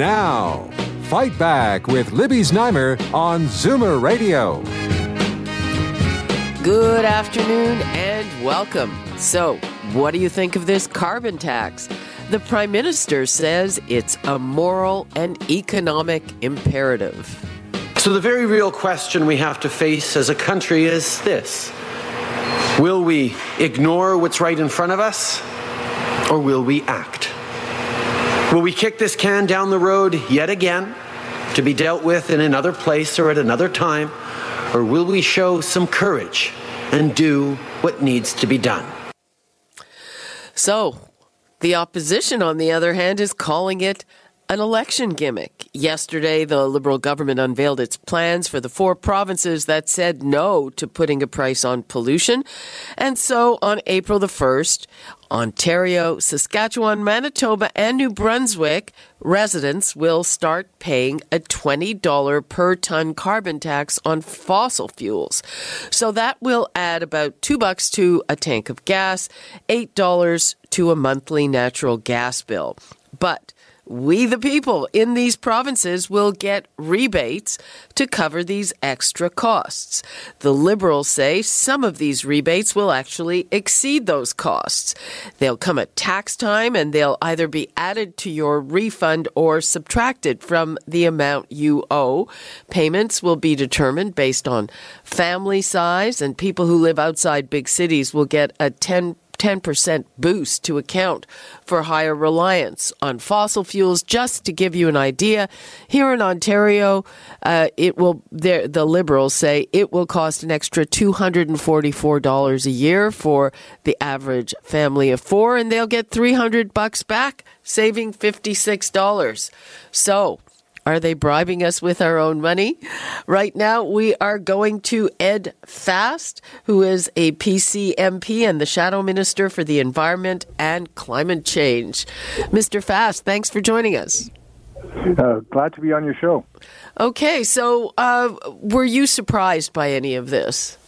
Now, Fight Back with Libby Znaimer on Zoomer Radio. Good afternoon and welcome. So, what do you think of this carbon tax? The Prime Minister says it's a moral and economic imperative. So, the very real question we have to face as a country is this Will we ignore what's right in front of us, or will we act? Will we kick this can down the road yet again to be dealt with in another place or at another time? Or will we show some courage and do what needs to be done? So, the opposition, on the other hand, is calling it an election gimmick. Yesterday, the Liberal government unveiled its plans for the four provinces that said no to putting a price on pollution. And so on April the 1st, Ontario, Saskatchewan, Manitoba, and New Brunswick residents will start paying a $20 per ton carbon tax on fossil fuels. So that will add about 2 bucks to a tank of gas, $8 to a monthly natural gas bill. But we, the people in these provinces, will get rebates to cover these extra costs. The Liberals say some of these rebates will actually exceed those costs. They'll come at tax time and they'll either be added to your refund or subtracted from the amount you owe. Payments will be determined based on family size, and people who live outside big cities will get a 10 10% boost to account for higher reliance on fossil fuels. Just to give you an idea, here in Ontario, uh, it will the Liberals say it will cost an extra $244 a year for the average family of four, and they'll get 300 bucks back, saving $56. So are they bribing us with our own money? Right now, we are going to Ed Fast, who is a PC MP and the Shadow Minister for the Environment and Climate Change. Mr. Fast, thanks for joining us. Uh, glad to be on your show. Okay, so uh, were you surprised by any of this?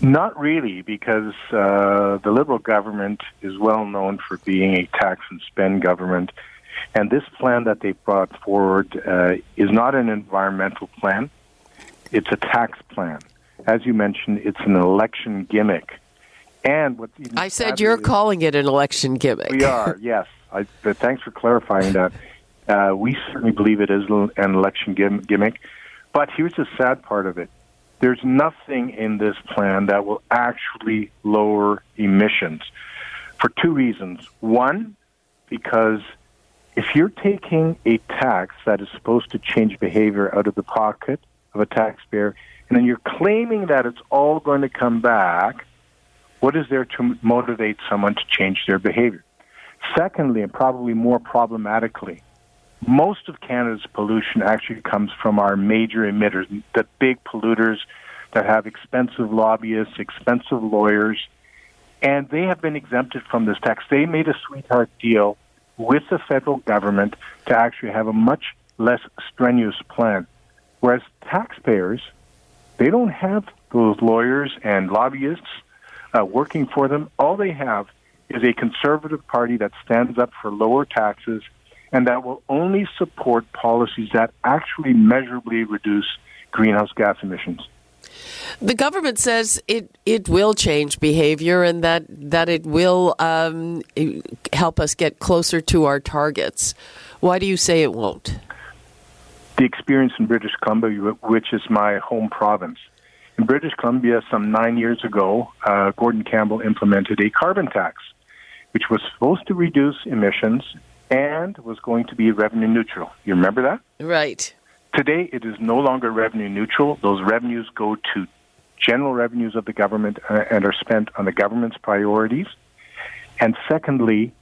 Not really, because uh, the Liberal government is well known for being a tax and spend government and this plan that they brought forward uh, is not an environmental plan, it's a tax plan. As you mentioned, it's an election gimmick. And what I said, you're calling it an election gimmick. We are, yes. I, thanks for clarifying that. Uh, we certainly believe it is an election gimmick. But here's the sad part of it there's nothing in this plan that will actually lower emissions for two reasons. One, because if you're taking a tax that is supposed to change behavior out of the pocket of a taxpayer, and then you're claiming that it's all going to come back, what is there to motivate someone to change their behavior? Secondly, and probably more problematically, most of Canada's pollution actually comes from our major emitters, the big polluters that have expensive lobbyists, expensive lawyers, and they have been exempted from this tax. They made a sweetheart deal with the federal government to actually have a much less strenuous plan. Whereas taxpayers, they don't have those lawyers and lobbyists uh, working for them. All they have is a conservative party that stands up for lower taxes and that will only support policies that actually measurably reduce greenhouse gas emissions. The government says it, it will change behavior and that, that it will um, help us get closer to our targets. Why do you say it won't? The experience in British Columbia, which is my home province. In British Columbia, some nine years ago, uh, Gordon Campbell implemented a carbon tax, which was supposed to reduce emissions and was going to be revenue neutral. You remember that? Right. Today, it is no longer revenue neutral. Those revenues go to general revenues of the government uh, and are spent on the government's priorities. And secondly,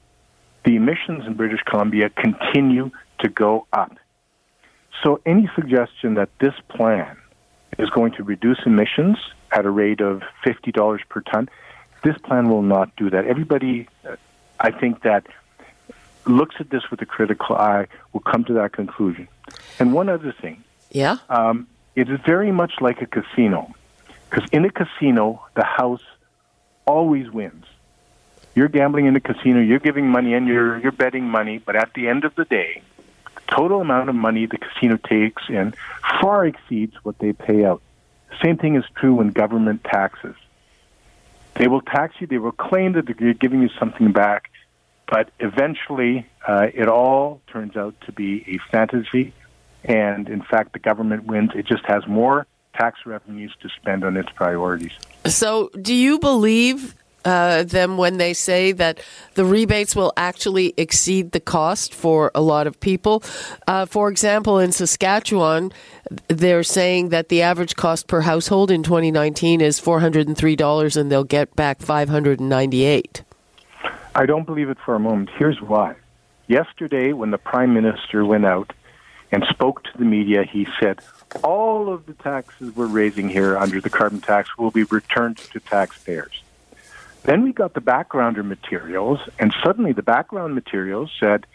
the emissions in British Columbia continue to go up. So any suggestion that this plan is going to reduce emissions at a rate of $50 per ton, this plan will not do that. Everybody, uh, I think, that looks at this with a critical eye will come to that conclusion. And one other thing. Yeah. Um, it is very much like a casino. Because in a casino, the house always wins. You're gambling in a casino, you're giving money and you're, you're betting money, but at the end of the day, the total amount of money the casino takes in far exceeds what they pay out. Same thing is true when government taxes. They will tax you, they will claim that they're giving you something back, but eventually uh, it all turns out to be a fantasy. And in fact, the government wins. It just has more tax revenues to spend on its priorities. So, do you believe uh, them when they say that the rebates will actually exceed the cost for a lot of people? Uh, for example, in Saskatchewan, they're saying that the average cost per household in 2019 is $403 and they'll get back 598 I don't believe it for a moment. Here's why. Yesterday, when the Prime Minister went out and spoke to the media, he said, all of the taxes we're raising here under the carbon tax will be returned to taxpayers. Then we got the backgrounder materials, and suddenly the background materials said,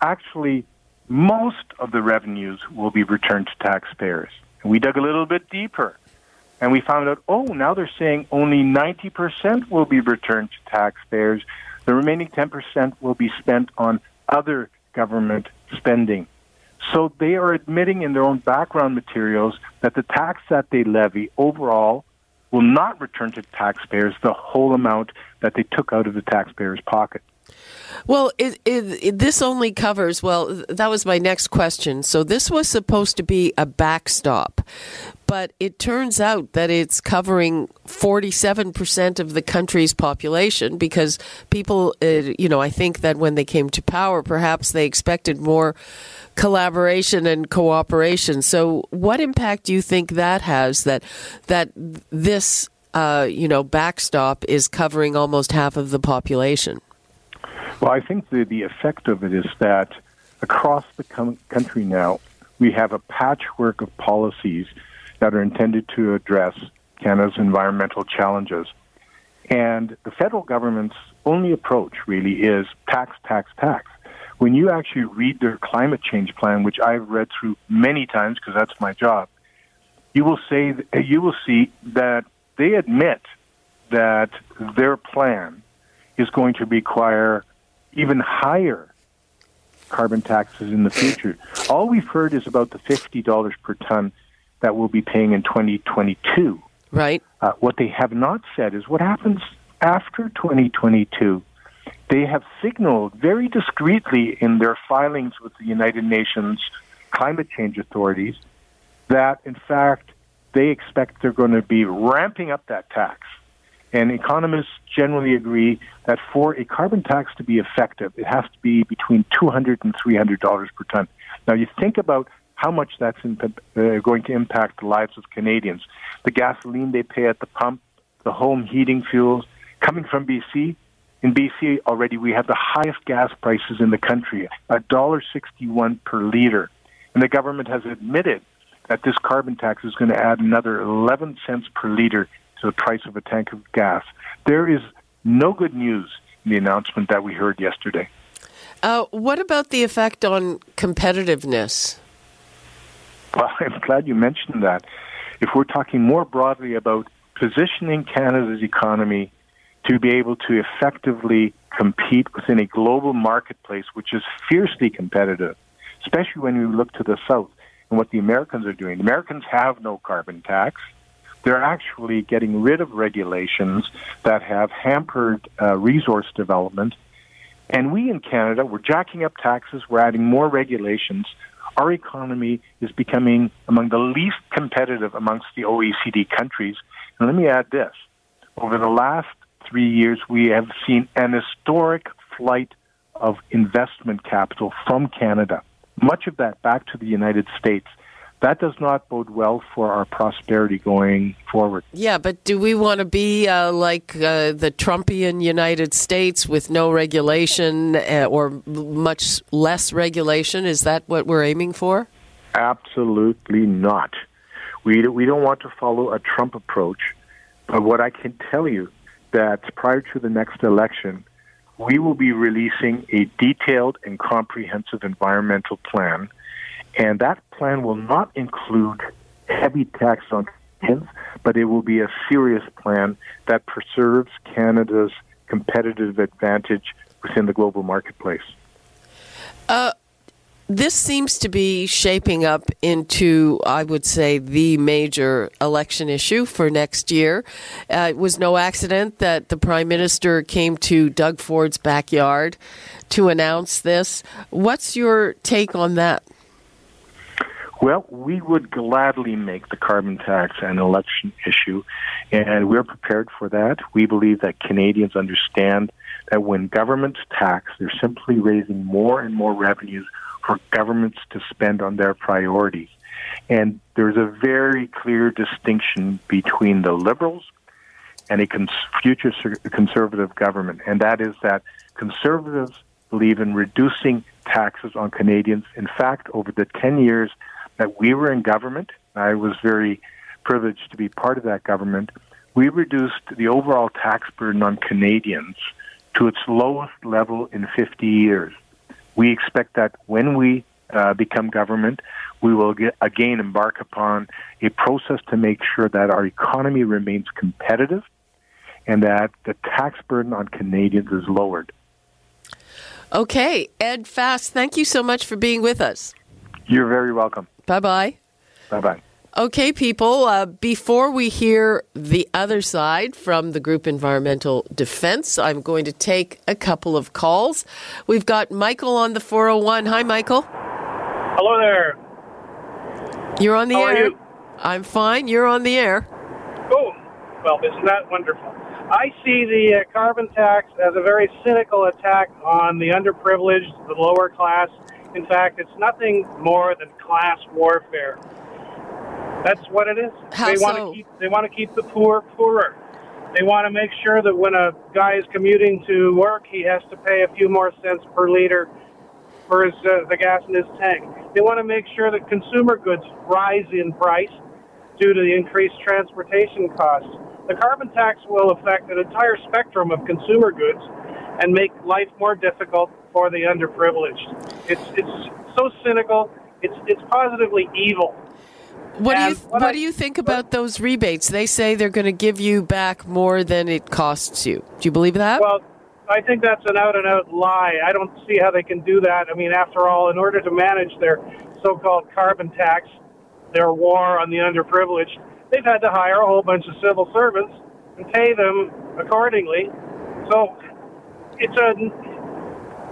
actually, most of the revenues will be returned to taxpayers. And we dug a little bit deeper, and we found out, oh, now they're saying only 90% will be returned to taxpayers. The remaining 10% will be spent on other government spending. So they are admitting in their own background materials that the tax that they levy overall will not return to taxpayers the whole amount that they took out of the taxpayer's pocket. Well, it, it, it, this only covers, well, that was my next question. So, this was supposed to be a backstop, but it turns out that it's covering 47% of the country's population because people, uh, you know, I think that when they came to power, perhaps they expected more collaboration and cooperation. So, what impact do you think that has that, that this, uh, you know, backstop is covering almost half of the population? Well, I think the, the effect of it is that across the com- country now, we have a patchwork of policies that are intended to address Canada's environmental challenges. And the federal government's only approach really is tax, tax, tax. When you actually read their climate change plan, which I've read through many times because that's my job, you will say you will see that they admit that their plan is going to require even higher carbon taxes in the future. All we've heard is about the $50 per ton that we'll be paying in 2022. Right. Uh, what they have not said is what happens after 2022. They have signaled very discreetly in their filings with the United Nations climate change authorities that, in fact, they expect they're going to be ramping up that tax and economists generally agree that for a carbon tax to be effective, it has to be between $200 and $300 per ton. Now, you think about how much that's in, uh, going to impact the lives of Canadians. The gasoline they pay at the pump, the home heating fuels, coming from BC. In BC already, we have the highest gas prices in the country, $1.61 per liter. And the government has admitted that this carbon tax is going to add another 11 cents per liter to the price of a tank of gas. There is no good news in the announcement that we heard yesterday. Uh, what about the effect on competitiveness? Well, I'm glad you mentioned that. If we're talking more broadly about positioning Canada's economy to be able to effectively compete within a global marketplace, which is fiercely competitive, especially when we look to the south and what the Americans are doing. The Americans have no carbon tax they're actually getting rid of regulations that have hampered uh, resource development. And we in Canada, we're jacking up taxes, we're adding more regulations. Our economy is becoming among the least competitive amongst the OECD countries. And let me add this over the last three years, we have seen an historic flight of investment capital from Canada, much of that back to the United States. That does not bode well for our prosperity going forward. Yeah, but do we want to be uh, like uh, the Trumpian United States with no regulation uh, or much less regulation? Is that what we're aiming for? Absolutely not. We, we don't want to follow a Trump approach. But what I can tell you that prior to the next election, we will be releasing a detailed and comprehensive environmental plan and that plan will not include heavy tax on Canadians, but it will be a serious plan that preserves Canada's competitive advantage within the global marketplace. Uh, this seems to be shaping up into, I would say, the major election issue for next year. Uh, it was no accident that the Prime Minister came to Doug Ford's backyard to announce this. What's your take on that? Well, we would gladly make the carbon tax an election issue, and we're prepared for that. We believe that Canadians understand that when governments tax, they're simply raising more and more revenues for governments to spend on their priorities. And there's a very clear distinction between the Liberals and a cons- future conservative government, and that is that conservatives believe in reducing taxes on Canadians. In fact, over the 10 years that we were in government. I was very privileged to be part of that government. We reduced the overall tax burden on Canadians to its lowest level in 50 years. We expect that when we uh, become government, we will get, again embark upon a process to make sure that our economy remains competitive and that the tax burden on Canadians is lowered. Okay, Ed Fast, thank you so much for being with us. You're very welcome. Bye bye. Bye bye. Okay, people, uh, before we hear the other side from the group Environmental Defense, I'm going to take a couple of calls. We've got Michael on the 401. Hi, Michael. Hello there. You're on the How air. Are you? I'm fine. You're on the air. Oh, well, isn't that wonderful? I see the uh, carbon tax as a very cynical attack on the underprivileged, the lower class, in fact, it's nothing more than class warfare. That's what it is. How they want so? to keep they want to keep the poor poorer. They want to make sure that when a guy is commuting to work, he has to pay a few more cents per liter for his, uh, the gas in his tank. They want to make sure that consumer goods rise in price due to the increased transportation costs. The carbon tax will affect an entire spectrum of consumer goods and make life more difficult for the underprivileged. It's it's so cynical. It's it's positively evil. What do you what, what I- do you think about those rebates? They say they're going to give you back more than it costs you. Do you believe that? Well, I think that's an out and out lie. I don't see how they can do that. I mean, after all, in order to manage their so-called carbon tax, their war on the underprivileged, they've had to hire a whole bunch of civil servants and pay them accordingly. So it's a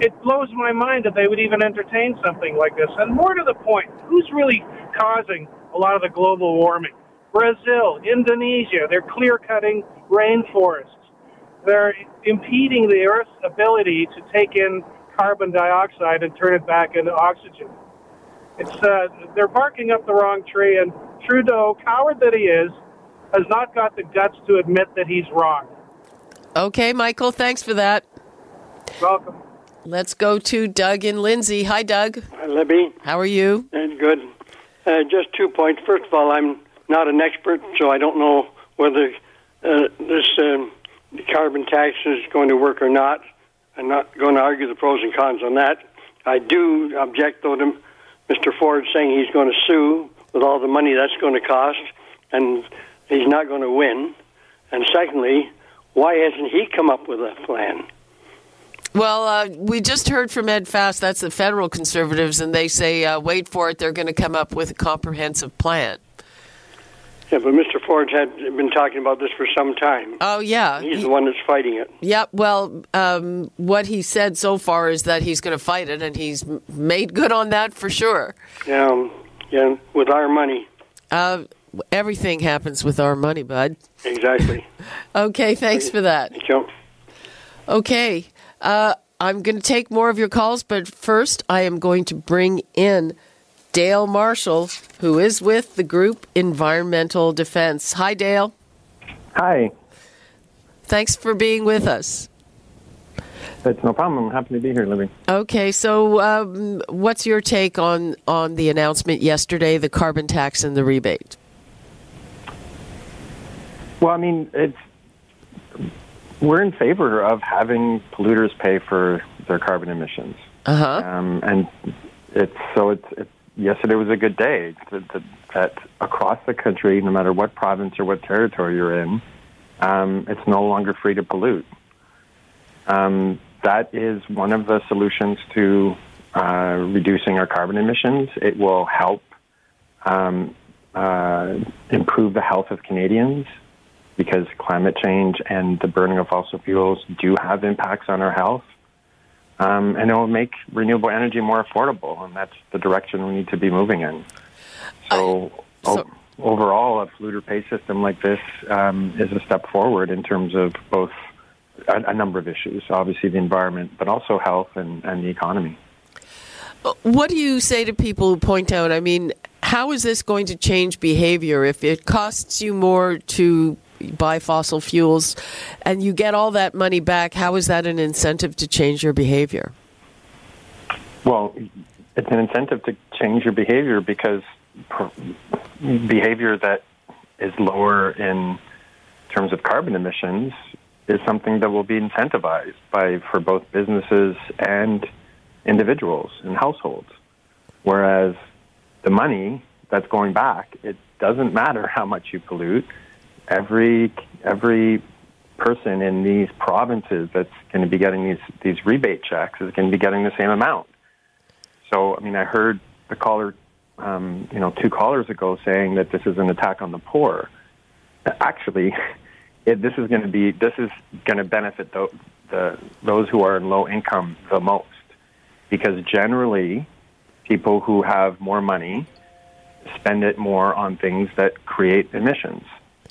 it blows my mind that they would even entertain something like this. And more to the point, who's really causing a lot of the global warming? Brazil, Indonesia, they're clear cutting rainforests. They're impeding the Earth's ability to take in carbon dioxide and turn it back into oxygen. It's uh, they're barking up the wrong tree, and Trudeau, coward that he is, has not got the guts to admit that he's wrong. okay, Michael, thanks for that. Welcome. Let's go to Doug and Lindsay. Hi, Doug. Hi, Libby. How are you? Good. Uh, just two points. First of all, I'm not an expert, so I don't know whether uh, this um, carbon tax is going to work or not. I'm not going to argue the pros and cons on that. I do object, though, to Mr. Ford saying he's going to sue with all the money that's going to cost, and he's not going to win. And secondly, why hasn't he come up with a plan? Well, uh, we just heard from Ed Fast. That's the federal conservatives, and they say, uh, wait for it, they're going to come up with a comprehensive plan. Yeah, but Mr. Ford's had been talking about this for some time. Oh, yeah. He's the one that's fighting it. Yeah, well, um, what he said so far is that he's going to fight it, and he's made good on that for sure. Um, yeah, with our money. Uh, everything happens with our money, bud. Exactly. Okay, thanks for that. Thank you. Okay, uh, I'm going to take more of your calls, but first I am going to bring in Dale Marshall, who is with the group Environmental Defense. Hi, Dale. Hi. Thanks for being with us. It's no problem. I'm happy to be here, Libby. Okay, so um, what's your take on, on the announcement yesterday, the carbon tax and the rebate? Well, I mean, it's we're in favor of having polluters pay for their carbon emissions. Uh-huh. Um, and it's so it's, it's yesterday was a good day that, across the country, no matter what province or what territory you're in, um, it's no longer free to pollute. Um, that is one of the solutions to uh, reducing our carbon emissions. It will help um, uh, improve the health of Canadians because climate change and the burning of fossil fuels do have impacts on our health. Um, and it will make renewable energy more affordable, and that's the direction we need to be moving in. So, I, so o- overall, a polluter pay system like this um, is a step forward in terms of both a, a, number of issues, obviously the environment, but also health and, and the economy. What do you say to people who point out? I mean, how is this going to change behavior if it costs you more to buy fossil fuels and you get all that money back, how is that an incentive to change your behavior? Well, it's an incentive to change your behavior because behavior that is lower in terms of carbon emissions is something that will be incentivized by for both businesses and individuals and households. Whereas the money that's going back, it doesn't matter how much you pollute every every person in these provinces that's going to be getting these these rebate checks is going to be getting the same amount. So, I mean, I heard the caller, um, you know, two callers ago saying that this is an attack on the poor. Actually, it, this is going to be this is going to benefit the, the those who are in low income the most, because generally, people who have more money spend it more on things that create emissions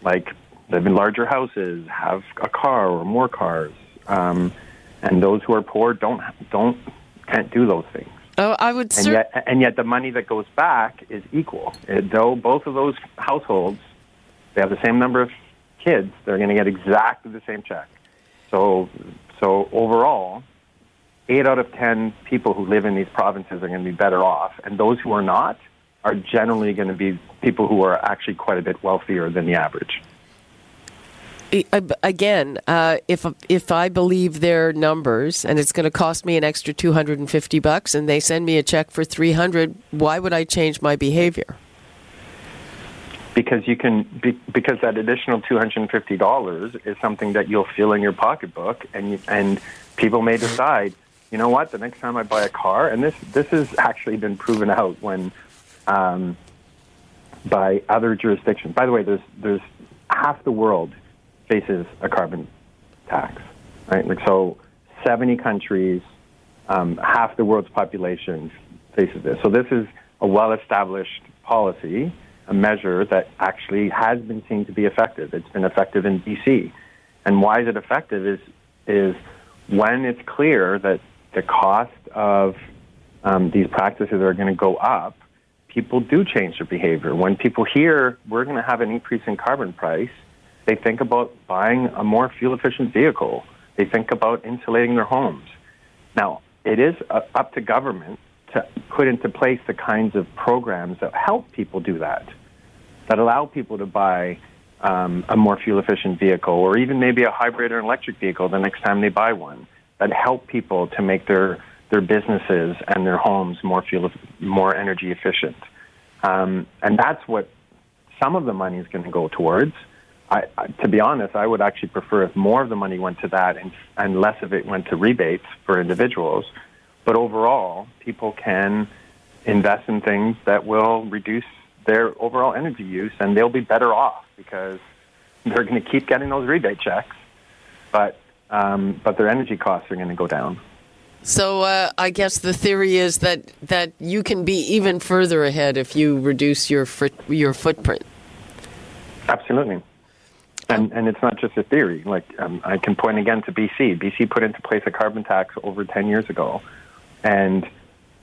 like live in larger houses, have a car or more cars, um, and those who are poor don't don't can't do those things. Oh, I would. And yet, and yet, the money that goes back is equal. It, though both of those households, they have the same number of kids, they're going to get exactly the same check. So, so overall, eight out of ten people who live in these provinces are going to be better off, and those who are not are generally going to be people who are actually quite a bit wealthier than the average. Again, uh, if if I believe their numbers, and it's going to cost me an extra two hundred and fifty bucks, and they send me a check for three hundred, why would I change my behavior? Because you can, be, because that additional two hundred and fifty dollars is something that you'll feel in your pocketbook, and you, and people may decide, you know what, the next time I buy a car, and this this has actually been proven out when um, by other jurisdictions. By the way, there's there's half the world faces a carbon tax, right? Like so, 70 countries, um, half the world's population faces this. So this is a well-established policy, a measure that actually has been seen to be effective. It's been effective in BC, and why is it effective? Is is when it's clear that the cost of um, these practices are going to go up, people do change their behavior. When people hear we're going to have an increase in carbon price, they think about buying a more fuel efficient vehicle. They think about insulating their homes. Now, it is uh, up to government to put into place the kinds of programs that help people do that, that allow people to buy um, a more fuel efficient vehicle or even maybe a hybrid or an electric vehicle the next time they buy one, that help people to make their their businesses and their homes more fuel, more energy efficient. Um, and that's what some of the money is going to go towards. I, I, to be honest, I would actually prefer if more of the money went to that and, and less of it went to rebates for individuals. But overall, people can invest in things that will reduce their overall energy use, and they'll be better off because they're going to keep getting those rebate checks, but um, but their energy costs are going to go down. So uh, I guess the theory is that, that you can be even further ahead if you reduce your foot, your footprint. Absolutely. And, and it's not just a theory. Like um, I can point again to BC. BC put into place a carbon tax over 10 years ago, and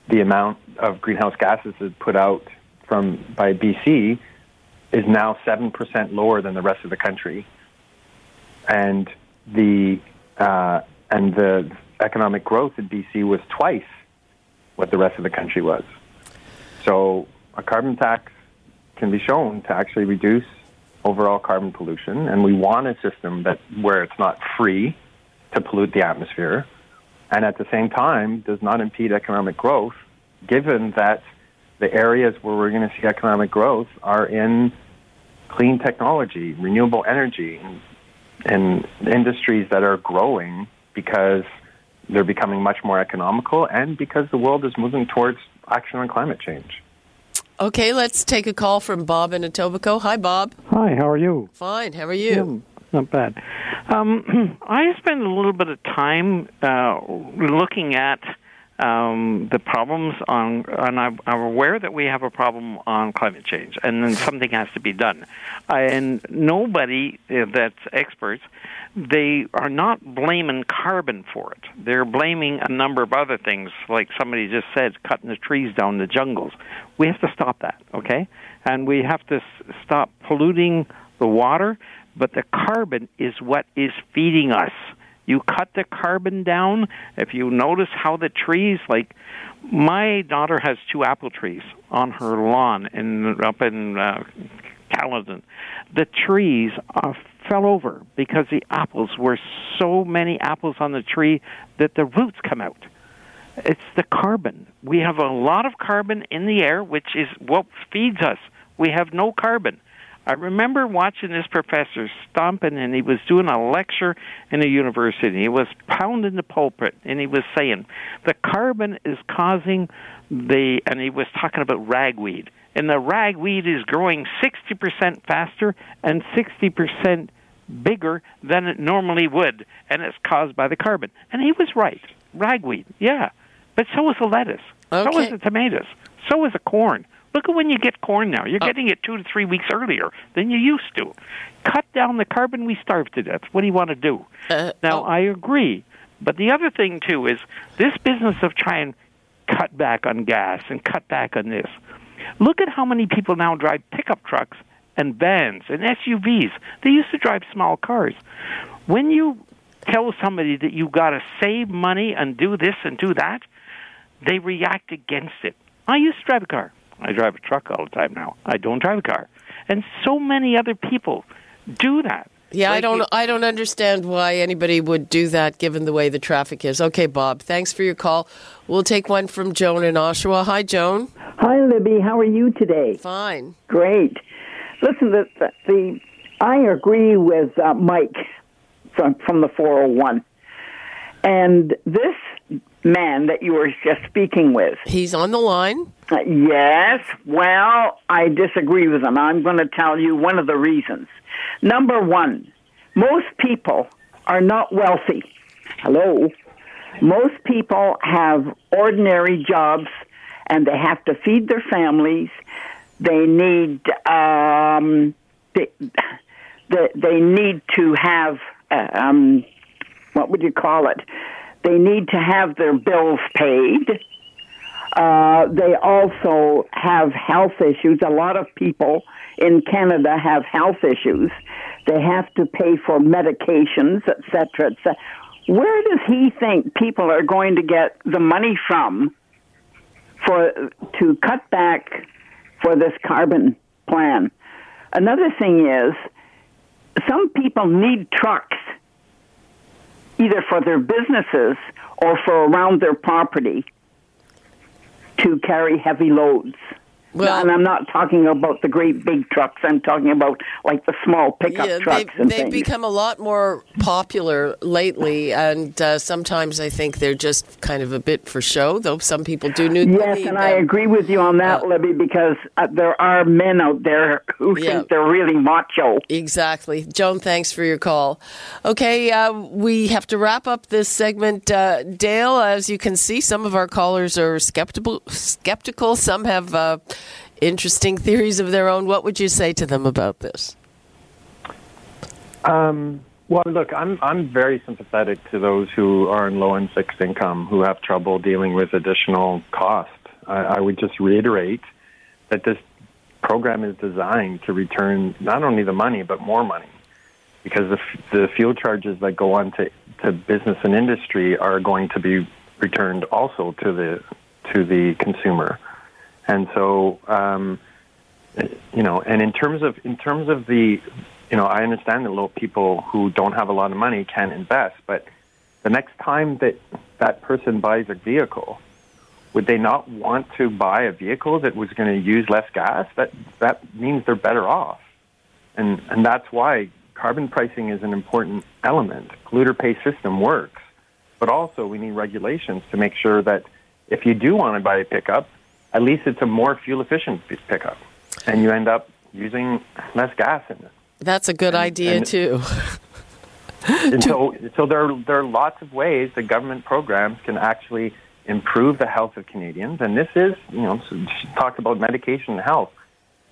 the amount of greenhouse gases that put out from by BC is now seven percent lower than the rest of the country, and the uh, and the economic growth in BC was twice what the rest of the country was. So a carbon tax can be shown to actually reduce overall carbon pollution, and we want a system that where it's not free to pollute the atmosphere, and at the same time does not impede economic growth, given that the areas where we're going to see economic growth are in clean technology, renewable energy, and, and industries that are growing because they're becoming much more economical and because the world is moving towards action on climate change. Okay, let's take a call from Bob in Etobicoke. Hi, Bob. Hi, how are you? Fine. How are you? Yeah, not bad. Um, I spend a little bit of time uh, looking at um, the problems on, and I'm, I'm, aware that we have a problem on climate change, and then something has to be done. and nobody uh, that's experts, they are not blaming carbon for it. They're blaming a number of other things, like somebody just said, cutting the trees down the jungles. We have to stop that, okay? And we have to s- stop polluting the water, but the carbon is what is feeding us you cut the carbon down. If you notice how the trees, like my daughter has two apple trees on her lawn in up in uh, Caledon. The trees uh, fell over because the apples were so many apples on the tree that the roots come out. It's the carbon. We have a lot of carbon in the air, which is what feeds us. We have no carbon. I remember watching this professor stomping, and he was doing a lecture in a university. He was pounding the pulpit, and he was saying the carbon is causing the, and he was talking about ragweed, and the ragweed is growing 60% faster and 60% bigger than it normally would, and it's caused by the carbon. And he was right. Ragweed, yeah. But so is the lettuce. Okay. So is the tomatoes. So is the corn. Look at when you get corn now. You're oh. getting it two to three weeks earlier than you used to. Cut down the carbon, we starve to death. What do you want to do? Uh, now, oh. I agree. But the other thing, too, is this business of trying cut back on gas and cut back on this. Look at how many people now drive pickup trucks and vans and SUVs. They used to drive small cars. When you tell somebody that you've got to save money and do this and do that, they react against it. I used to drive a car. I drive a truck all the time now. I don't drive a car. And so many other people do that. Yeah, like I don't. I don't understand why anybody would do that, given the way the traffic is. Okay, Bob. Thanks for your call. We'll take one from Joan in Oshawa. Hi, Joan. Hi, Libby. How are you today? Fine. Great. Listen, the, the, the I agree with uh, Mike from from the 401, and this man that you were just speaking with. He's on the line. Uh, yes. Well, I disagree with him. I'm going to tell you one of the reasons. Number one, most people are not wealthy. Hello. Most people have ordinary jobs and they have to feed their families. They need um, they, they, need to have uh, um, what would you call it? They need to have their bills paid. Uh, they also have health issues. A lot of people in Canada have health issues. They have to pay for medications, etc., etc. Where does he think people are going to get the money from for to cut back for this carbon plan? Another thing is, some people need trucks either for their businesses or for around their property to carry heavy loads. Well, and I'm not talking about the great big trucks. I'm talking about like the small pickup yeah, trucks they've, and they've things. become a lot more popular lately, and uh, sometimes I think they're just kind of a bit for show. Though some people do need. Yes, and them. I agree with you on that, uh, Libby, because uh, there are men out there who yeah, think they're really macho. Exactly, Joan. Thanks for your call. Okay, uh, we have to wrap up this segment. Uh, Dale, as you can see, some of our callers are skeptical. Skeptical. Some have uh, interesting theories of their own. What would you say to them about this? Um, Well, look, I'm I'm very sympathetic to those who are in low and fixed income who have trouble dealing with additional cost. I, I would just reiterate that this program is designed to return not only the money but more money, because the the fuel charges that go on to to business and industry are going to be returned also to the to the consumer, and so. Um, you know, and in terms of in terms of the you know, I understand that little people who don't have a lot of money can invest, but the next time that that person buys a vehicle, would they not want to buy a vehicle that was going to use less gas? That that means they're better off, and and that's why carbon pricing is an important element. Polluter pay system works, but also we need regulations to make sure that if you do want to buy a pickup, at least it's a more fuel efficient pickup, and you end up using less gas in it. That's a good and, idea and, too. and so, so there are, there are lots of ways that government programs can actually improve the health of Canadians, and this is, you know, talked about medication and health.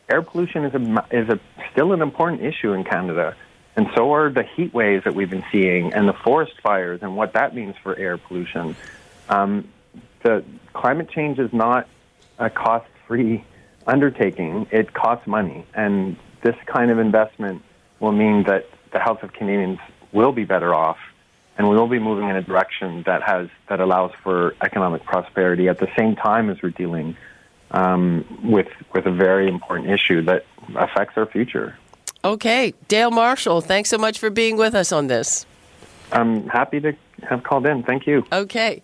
Air pollution is a is a still an important issue in Canada, and so are the heat waves that we've been seeing, and the forest fires, and what that means for air pollution. Um, the climate change is not a cost-free undertaking; it costs money, and this kind of investment will mean that the health of Canadians will be better off, and we will be moving in a direction that has that allows for economic prosperity at the same time as we're dealing um, with with a very important issue that affects our future. Okay, Dale Marshall, thanks so much for being with us on this. I'm happy to have called in. Thank you. Okay.